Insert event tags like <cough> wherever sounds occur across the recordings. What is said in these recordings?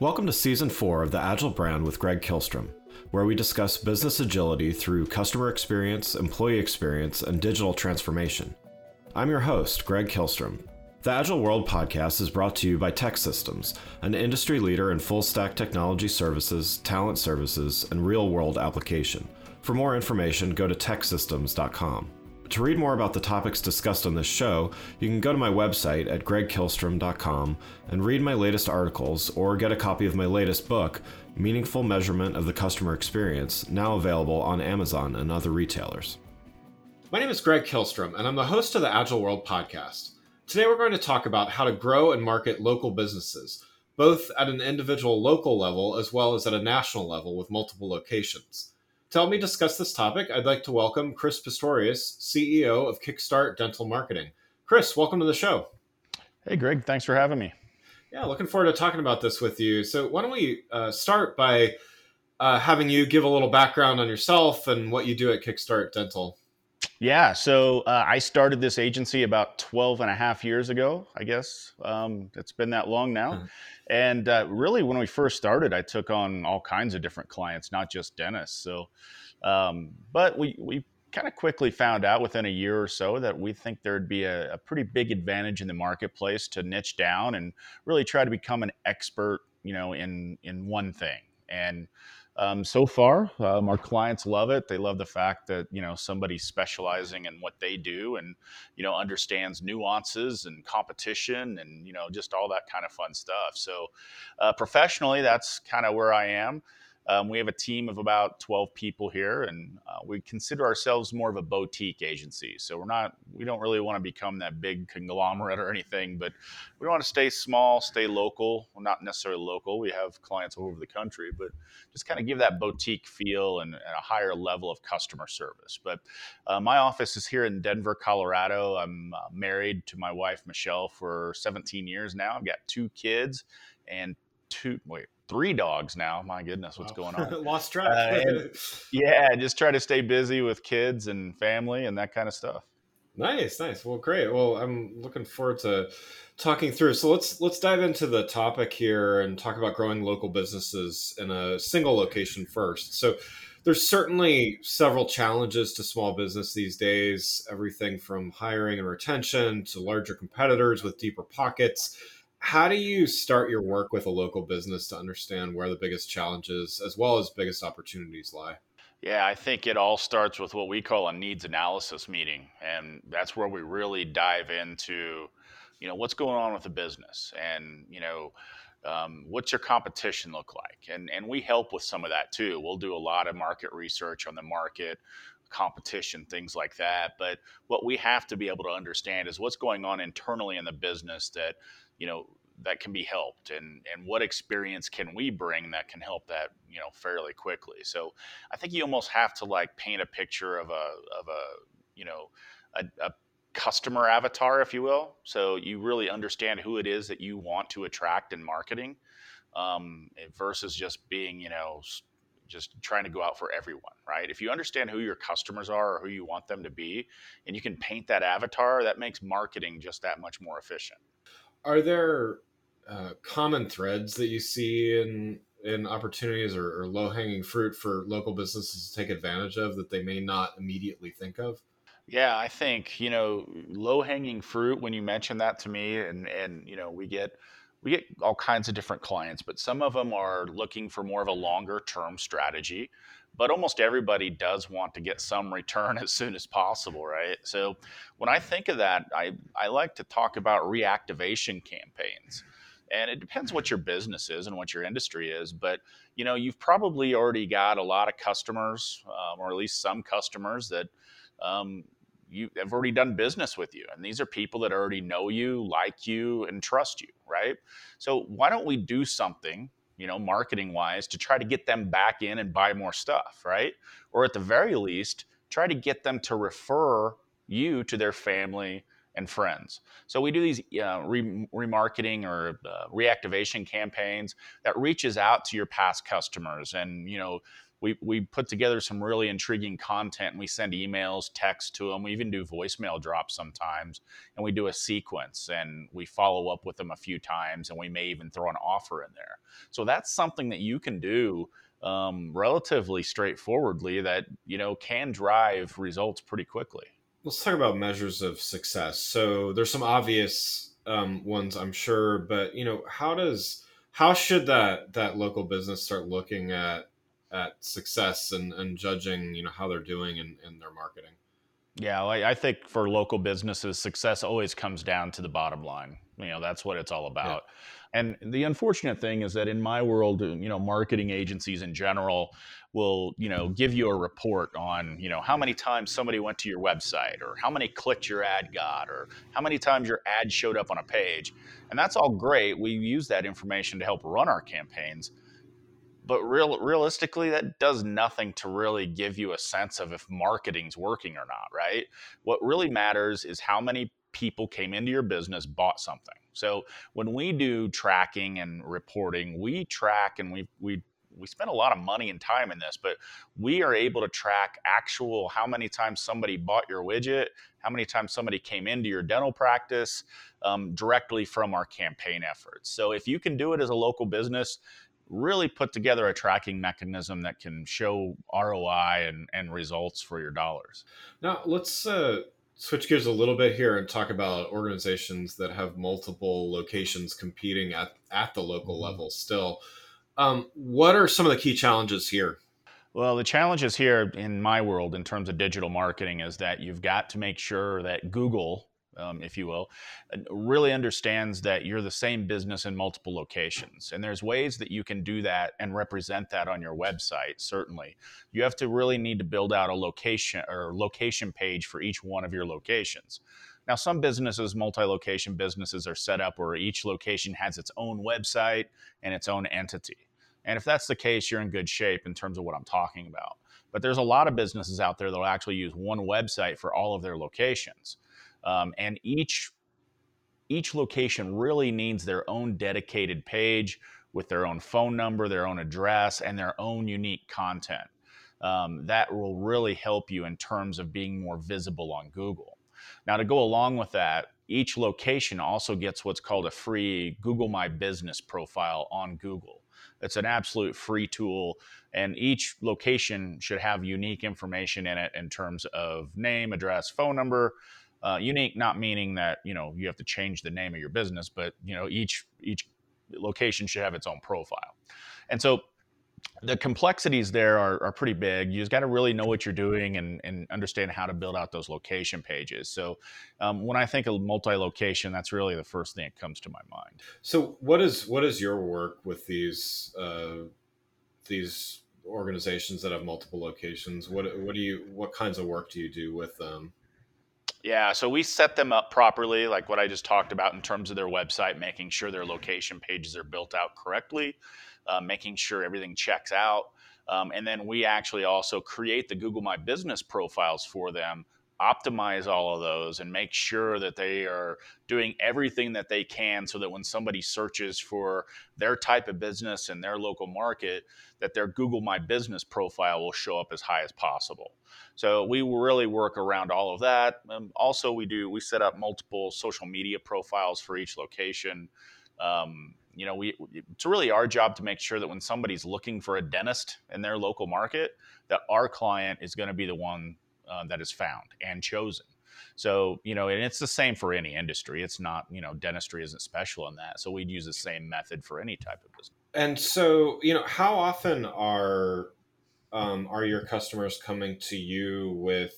Welcome to Season 4 of the Agile Brand with Greg Kihlstrom, where we discuss business agility through customer experience, employee experience, and digital transformation. I'm your host, Greg Kihlstrom. The Agile World podcast is brought to you by TEKsystems, an industry leader in full stack technology services, talent services, and real world application. For more information, go to teksystems.com. To read more about the topics discussed on this show, you can go to my website at gregkihlstrom.com and read my latest articles or get a copy of my latest book, Meaningful Measurement of the Customer Experience, now available on Amazon and other retailers. My name is Greg Kihlstrom, and I'm the host of the Agile World podcast. Today, we're going to talk about how to grow and market local businesses, both at an individual local level as well as at a national level with multiple locations. To help me discuss this topic, I'd like to welcome Chris Pistorius, CEO of Kickstart Dental Marketing. Chris, welcome to the show. Hey, Greg. Thanks for having me. Yeah, looking forward to talking about this with you. So, why don't we uh, start by uh, having you give a little background on yourself and what you do at Kickstart Dental? Yeah, so uh, I started this agency about 12 and a half years ago, I guess. Um, it's been that long now. Hmm. And uh, really, when we first started, I took on all kinds of different clients, not just dentists. So, um, but we, we kind of quickly found out within a year or so that we think there'd be a, a, pretty big advantage in the marketplace to niche down and really try to become an expert, you know, in in one thing. And um, so far, um, our clients love it. They love the fact that you know somebody specializing in what they do and you know understands nuances and competition and you know just all that kind of fun stuff. So uh, professionally, that's kind of where I am. Um, we have a team of about 12 people here, and uh, we consider ourselves more of a boutique agency. So we're not, we don't really want to become that big conglomerate or anything, but we want to stay small, stay local. Well, not necessarily local. We have clients all over the country, but just kind of give that boutique feel and, and a higher level of customer service. But uh, my office is here in Denver, Colorado. I'm uh, married to my wife Michelle for 17 years now. I've got two kids and two wait three dogs now. My goodness, what's going <laughs> on? Lost track. Uh, <laughs> yeah, just try to stay busy with kids and family and that kind of stuff. Nice, nice. Well, great. Well, I'm looking forward to talking through. So let's let's dive into the topic here and talk about growing local businesses in a single location first. So there's certainly several challenges to small business these days, everything from hiring and retention to larger competitors with deeper pockets how do you start your work with a local business to understand where the biggest challenges as well as biggest opportunities lie? Yeah, I think it all starts with what we call a needs analysis meeting. And that's where we really dive into, you know, what's going on with the business and, you know, um, what's your competition look like? And, and we help with some of that too. We'll do a lot of market research on the market, competition, things like that. But what we have to be able to understand is what's going on internally in the business that you know that can be helped and and what experience can we bring that can help that you know fairly quickly? So i think you almost have to like paint a picture of a of a you know a, a customer avatar if you will. So you really understand who it is that you want to attract in marketing um, versus just being you know just trying to go out for everyone right? If you understand who your customers are or who you want them to be and you can paint that avatar that makes marketing just that much more efficient are there uh, common threads that you see in in opportunities or, or low hanging fruit for local businesses to take advantage of that they may not immediately think of? Yeah, I think you know low hanging fruit. When you mention that to me, and and you know we get we get all kinds of different clients, but some of them are looking for more of a longer term strategy but almost everybody does want to get some return <laughs> as soon as possible, right? So when I think of that, I, I like to talk about reactivation campaigns. And it depends what your business is and what your industry is, but you know you've probably already got a lot of customers, um, or at least some customers that um, you have already done business with you, and these are people that already know you, like you, and trust you, right? So why don't we do something you know, marketing wise to try to get them back in and buy more stuff, right? Or at the very least, try to get them to refer you to their family and friends. So we do these uh, re- remarketing or uh, reactivation campaigns that reaches out to your past customers and you know we we put together some really intriguing content and we send emails, text to them. We even do voicemail drops sometimes, and we do a sequence and we follow up with them a few times, and we may even throw an offer in there. So that's something that you can do um, relatively straightforwardly that you know can drive results pretty quickly. Let's talk about measures of success. So there's some obvious um, ones, I'm sure, but you know, how does how should that that local business start looking at at success and, and judging you know how they're doing in, in their marketing. Yeah I, I think for local businesses success always comes down to the bottom line. You know that's what it's all about. Yeah. and the unfortunate thing is that in my world you know marketing agencies in general will you know give you a report on you know how many times somebody went to your website or how many clicks your ad got or how many times your ad showed up on a page. And that's all great. We use that information to help run our campaigns but real realistically that does nothing to really give you a sense of if marketing's working or not right? What really matters is how many people came into your business bought something. So when we do tracking and reporting we track and we we we spend a lot of money and time in this but we are able to track actual how many times somebody bought your widget how many times somebody came into your dental practice um, directly from our campaign efforts. So if you can do it as a local business really put together a tracking mechanism that can show ROI and, and results for your dollars. Now, let's uh, switch gears a little bit here and talk about organizations that have multiple locations competing at, at the local mm-hmm. level still. Um, what are some of the key challenges here? Well, the challenges here in my world in terms of digital marketing is that you've got to make sure that Google um, if you will, really understands that you're the same business in multiple locations. And there's ways that you can do that and represent that on your website, certainly. You have to really need to build out a location or location page for each one of your locations. Now, some businesses, multi location businesses, are set up where each location has its own website and its own entity. And if that's the case, you're in good shape in terms of what I'm talking about. But there's a lot of businesses out there that will actually use one website for all of their locations. Um, and each each location really needs their own dedicated page with their own phone number, their own address, and their own unique content. Um, that will really help you in terms of being more visible on Google. Now, to go along with that, each location also gets what's called a free Google My Business profile on Google. It's an absolute free tool, and each location should have unique information in it in terms of name, address, phone number, uh, unique, not meaning that you know you have to change the name of your business, but you know each each location should have its own profile. And so the complexities there are, are pretty big. You just got to really know what you're doing and, and understand how to build out those location pages. So um, when I think of multi-location, that's really the first thing that comes to my mind. So what is what is your work with these uh, these organizations that have multiple locations? What what do you what kinds of work do you do with them? Yeah, so we set them up properly, like what I just talked about in terms of their website, making sure their location pages are built out correctly, uh, making sure everything checks out. Um, and then we actually also create the Google My Business profiles for them optimize all of those and make sure that they are doing everything that they can so that when somebody searches for their type of business in their local market that their google my business profile will show up as high as possible. So we really work around all of that. Um, also we do we set up multiple social media profiles for each location. Um, you know we it's really our job to make sure that when somebody's looking for a dentist in their local market that our client is going to be the one uh, that is found and chosen. So, you know, and it's the same for any industry. It's not, you know, dentistry isn't special in that. So we'd use the same method for any type of business. And so, you know, how often are um, are your customers coming to you with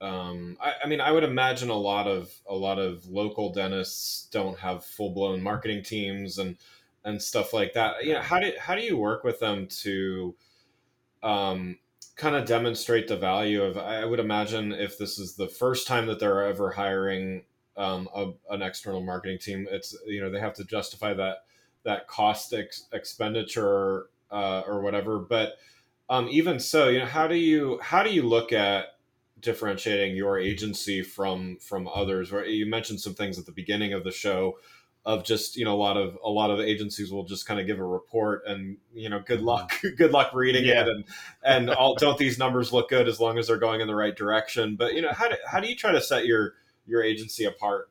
um, I, I, mean, I would imagine a lot of a lot of local dentists don't have full blown marketing teams and and stuff like that. You know, how do how do you work with them to um, kind of demonstrate the value of i would imagine if this is the first time that they're ever hiring um, a, an external marketing team it's you know they have to justify that that cost ex- expenditure uh, or whatever. But um, even so you know how do you how do you look at differentiating your agency from from others? Where you mentioned some things at the beginning of the show of just you know a lot of a lot of agencies will just kind of give a report and you know good mm-hmm. luck <laughs> good luck reading yeah. it and and all don't these numbers look good as long as they're going in the right direction but you know how do, how do you try to set your your agency apart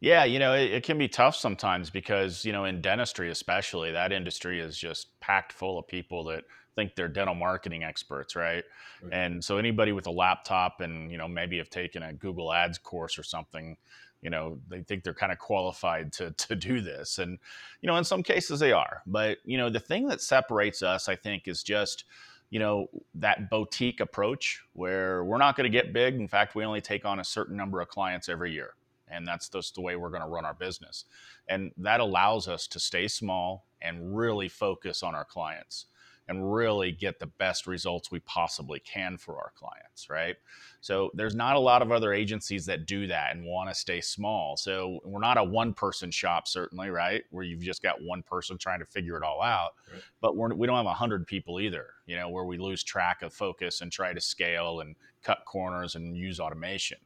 yeah, you know, it, it, can be tough sometimes because, you know, in dentistry, especially, that industry is just packed full of people that think they're dental marketing experts, right? right? And so anybody with a laptop and, you know, maybe have taken a Google Ads course or something, you know, they think they're kind of qualified to, to do this. And, you know, in some cases they are. But, you know, the thing that separates us, I think, is just, you know, that boutique approach where we're not going to get big. In fact, we only take on a certain number of clients every year and that's just the way we're going to run our business and that allows us to stay small and really focus on our clients and really get the best results we possibly can for our clients right? So there's not a lot of other agencies that do that and want to stay small. So we're not a one person shop certainly right? Where you've just got one person trying to figure it all out. Right. but we're, we don't have 100 people either you know where we lose track of focus and try to scale and cut corners and use automation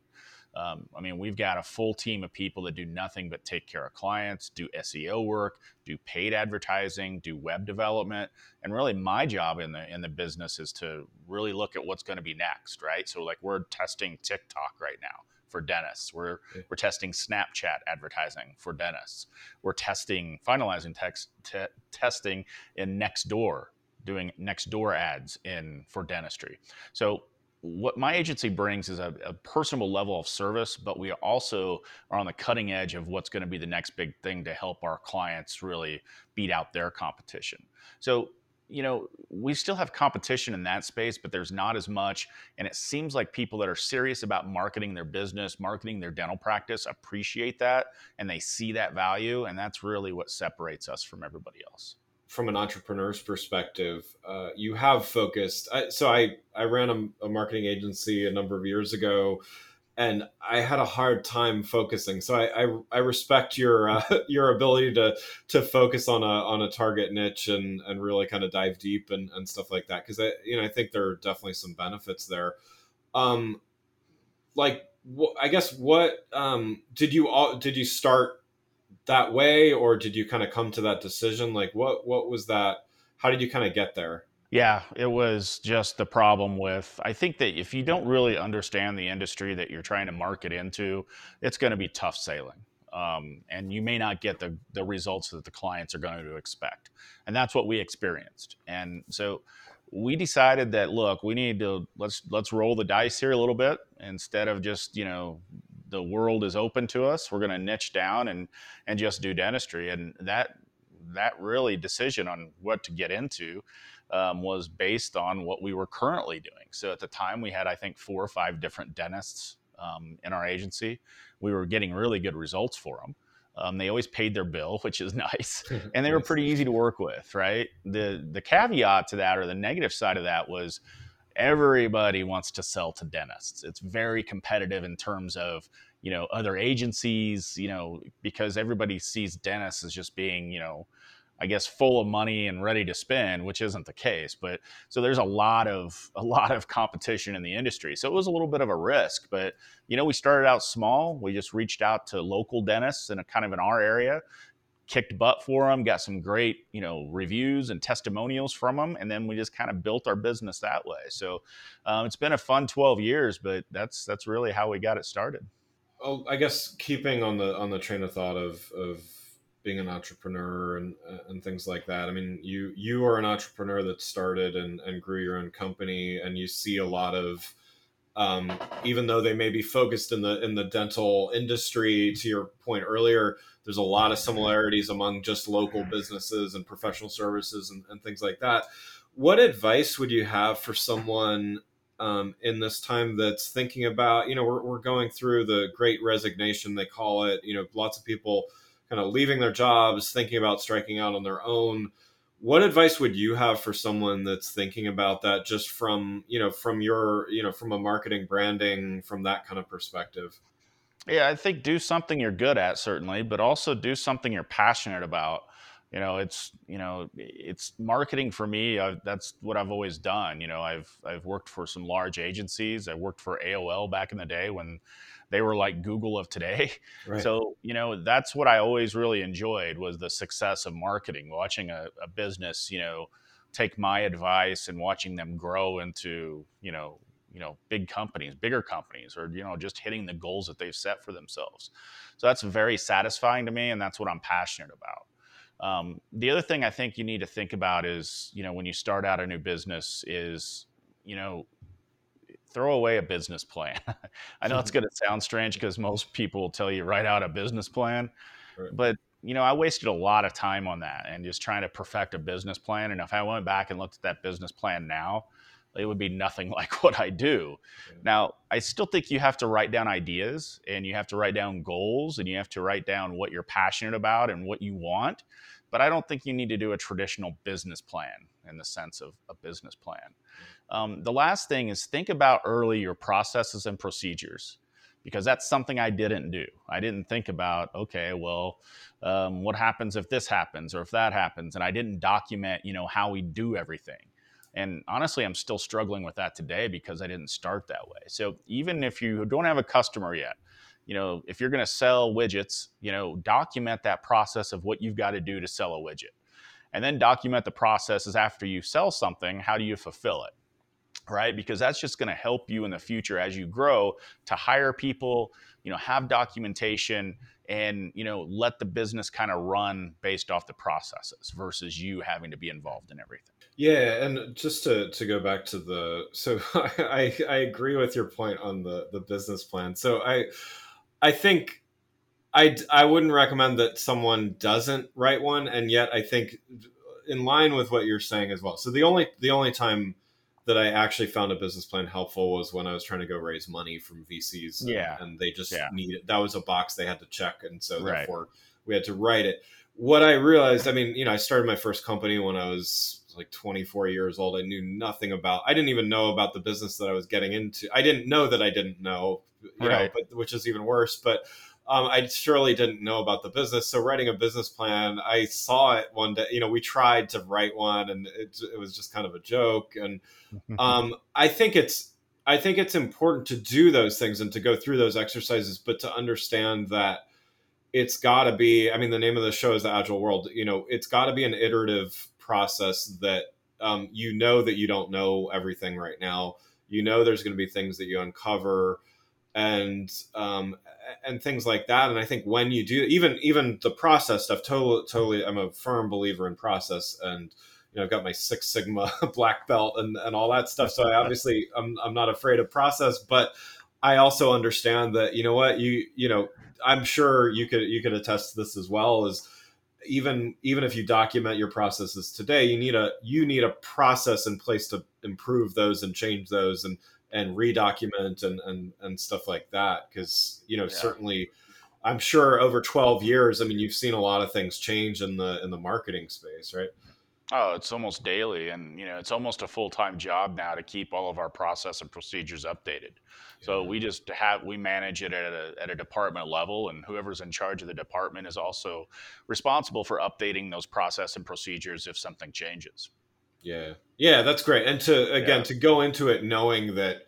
um, I mean, we've got a full team of people that do nothing but take care of clients, do SEO work, do paid advertising, do web development, and really my job in the in the business is to really look at what's going to be next, right? So like we're testing TikTok right now for dentists. We're okay. we're testing Snapchat advertising for dentists. We're testing finalizing text te- testing in Nextdoor doing Nextdoor ads in for dentistry. So what my agency brings is a, a, personal level of service, but we also are on the cutting edge of what's going to be the next big thing to help our clients really beat out their competition. So, you know, we still have competition in that space, but there's not as much. And it seems like people that are serious about marketing their business, marketing their dental practice, appreciate that and they see that value. And that's really what separates us from everybody else from an entrepreneur's perspective, uh, you have focused. I, so I I ran a, a, marketing agency a number of years ago, and I had a hard time focusing. So I I, I respect your uh, <laughs> your ability to to focus on a on a target niche and and really kind of dive deep and, and stuff like that because I you know I think there are definitely some benefits there. Um, like I guess what um did you all did you start that way or did you kind of come to that decision? Like what what was that how did you kind of get there? Yeah it was just the problem with i think that if you don't really understand the industry that you're trying to market into it's going to be tough sailing. Um, and you may not get the, the results that the clients are going to expect. And that's what we experienced. And so we decided that look we need to let's let's roll the dice here a little bit instead of just you know the world is open to us. We're going to niche down and and just do dentistry, and that that really decision on what to get into um, was based on what we were currently doing. So at the time, we had I think four or five different dentists um, in our agency. We were getting really good results for them. Um, they always paid their bill, <laughs> which is nice, <laughs> and they were pretty easy to work with. Right. The the caveat to that, or the negative side of that, was everybody wants to sell to dentists. It's very competitive in terms of you know other agencies, you know, because everybody sees dentists as just being you know, I guess full of money and ready to spend, which isn't the case. But so there's a lot of a lot of competition in the industry. So it was a little bit of a risk, but you know, we started out small. We just reached out to local dentists in a kind of in our area kicked butt for them, got some great, you know, reviews and testimonials from them, and then we just kind of built our business that way. So um, it's been a fun 12 years, but that's that's really how we got it started. Oh, I guess keeping on the on the train of thought of of being an entrepreneur and and things like that. I mean, you you are an entrepreneur that started and and grew your own company, and you see a lot of um, even though they may be focused in the in the dental industry. To your point earlier, there's a lot of similarities among just local businesses and professional services and, and things like that. What advice would you have for someone um, in this time that's thinking about, you know, we're, we're going through the great resignation, they call it, you know, lots of people kind of leaving their jobs, thinking about striking out on their own what advice would you have for someone that's thinking about that just from you know from your you know from a marketing branding from that kind of perspective? Yeah i think do something you're good at certainly but also do something you're passionate about. You know it's you know it's marketing for me I've, that's what i've always done. You know i've i've worked for some large agencies. I worked for aol back in the day when they were like Google of today. <laughs> Right. So, you know, that's what I always really enjoyed was the success of marketing, watching a, a business, you know, take my advice and watching them grow into, you know, you know, big companies, bigger companies, or, you know, just hitting the goals that they've set for themselves. So that's very satisfying to me. And that's what I'm passionate about. Um, the other thing I think you need to think about is, you know, when you start out a new business is, you know, throw away a business plan. <laughs> I know it's <laughs> going to sound strange because most people will tell you write out a business plan, right. but you know, I wasted a lot of time on that and just trying to perfect a business plan. And if I went back and looked at that business plan now, it would be nothing <laughs> like what I do. Yeah. Now, I still think you have to write down ideas and you have to write down goals and you have to write down what you're passionate about and what you want. But I don't think you need to do a traditional business plan in the sense of a business plan. Um, the last thing is think about early your processes and procedures because that's something I didn't do. I didn't think about, okay, well, um, what happens if this happens or if that happens? And I didn't document, you know, how we do everything. And honestly, I'm still struggling with that today because I didn't start that way. So even if you don't have a customer yet, you know, if you're going to sell widgets, you know, document that process of what you've got to do to sell a widget. And then document the processes after you sell something. How do you fulfill it? Right? Because that's just going to help you in the future as you grow to hire people you know have documentation and you know let the business kind of run based off the processes versus you having to be involved in everything. Yeah and just to to go back to the so <laughs> i i agree with your point on the the business plan. So i i think i i wouldn't recommend that someone doesn't write one and yet i think in line with what you're saying as well. So the only the only time that I actually found a business plan helpful was when I was trying to go raise money from VCs. Yeah. And, and they just yeah. needed that was a box they had to check. And so right. therefore we had to write it. What I realized, I mean, you know, I started my first company when I was like 24 years old. I knew nothing about I didn't even know about the business that I was getting into. I didn't know that I didn't know, you right. know, but which is even worse. But um, I surely didn't know about the business. So writing a business plan, I saw it one day. You know, we tried to write one, and it, it was just kind of a joke. And <laughs> um, I think it's I think it's important to do those things and to go through those exercises, but to understand that it's got to be. I mean, the name of the show is the Agile World. You know, it's got to be an iterative process that um, you know that you don't know everything right now. You know, there's going to be things that you uncover and um, and things like that. And I think when you do, even even the process stuff, totally, totally, I'm a firm believer in process, and you know, I've got my Six Sigma <laughs> black belt and and all that stuff. So I obviously I'm I'm not afraid of process, but I also understand that you know what you you know I'm sure you could you could attest to this as well as even even if you document your processes today you need a you need a process in place to improve those and change those and and redocument and and and stuff like that because you know yeah. certainly i'm sure over 12 years i mean you've seen a lot of things change in the in the marketing space right? Oh it's almost daily and you know it's almost a full-time job now to keep all of our process and procedures updated. So we just have we manage it at a, at a department level and whoever's in charge of the department is also responsible for updating those process and procedures if something changes yeah. Yeah, that's great. And to again yeah. to go into it knowing that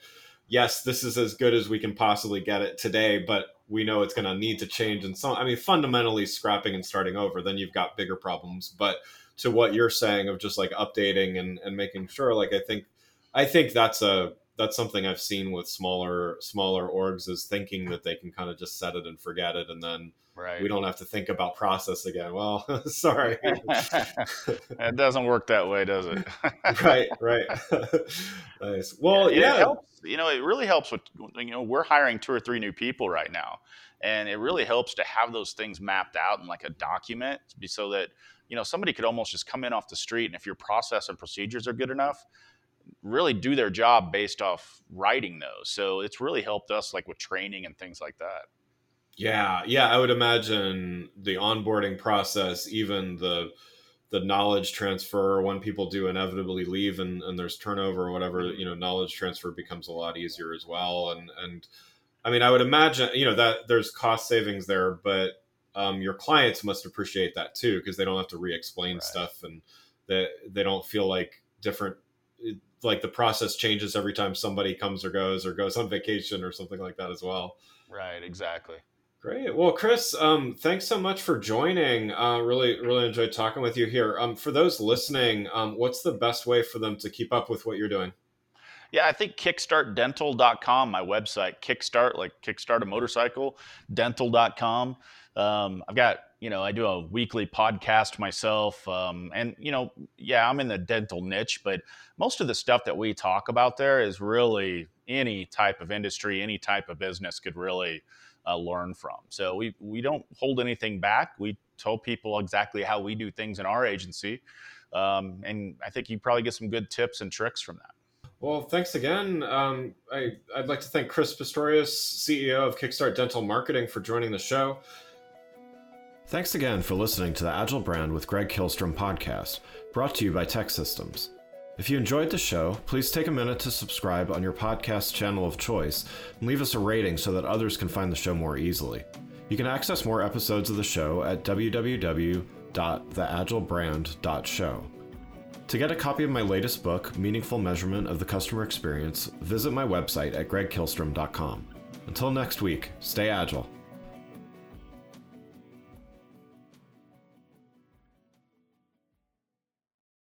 yes, this is as good as we can possibly get it today, but we know it's going to need to change and so I mean fundamentally scrapping and starting over, then you've got bigger problems, but to what you're saying of just like updating and and making sure like I think I think that's a that's something I've seen with smaller smaller orgs is thinking that they can kind of just set it and forget it, and then right. we don't have to think about process again. Well, <laughs> sorry, <laughs> it doesn't work that way, does it? <laughs> right, right. nice. Well, yeah, yeah. helps. You know, it really helps with you know we're hiring two or three new people right now, and it really helps to have those things mapped out in like a document, so that you know somebody could almost just come in off the street, and if your process and procedures are good enough really do their job based off writing those. So it's really helped us like with training and things like that. Yeah, yeah, I would imagine the onboarding process, even the the knowledge transfer when people do inevitably leave and, and there's turnover or whatever, you know, knowledge transfer becomes a lot easier as well. And and I mean, I would imagine, you know, that there's cost savings there, but um, your clients must appreciate that too because they don't have to re-explain right. stuff and that they don't feel like different like the process changes every time somebody comes or goes or goes on vacation or something like that as well. Right, exactly. Great. Well, Chris, um, thanks so much for joining. Uh, really, really enjoyed talking with you here. Um, for those listening, um, what's the best way for them to keep up with what you're doing? Yeah, I think kickstartdental.com, my website, kickstart, like kickstart a motorcycle, dental.com. Um, I've got, you know, I do a weekly podcast myself. Um, and, you know, yeah, I'm in the dental niche, but most of the stuff that we talk about there is really any type of industry, any type of business could really uh, learn from. So we, we don't hold anything back. We tell people exactly how we do things in our agency. Um, and I think you probably get some good tips and tricks from that. Well, thanks again. Um, I, would like to thank Chris Pistorius, CEO of Kickstart Dental Marketing, for joining the show. Thanks again for listening to the Agile Brand with Greg Kihlstrom podcast, brought to you by TEKsystems. If you enjoyed the show, please take a minute to subscribe on your podcast channel of choice and leave us a rating so that others can find the show more easily. You can access more episodes of the show at www.theagilebrand.show. To get a copy of my latest book, Meaningful Measurement of the Customer Experience, visit my website at gregkihlstrom.com. Until next week, stay agile.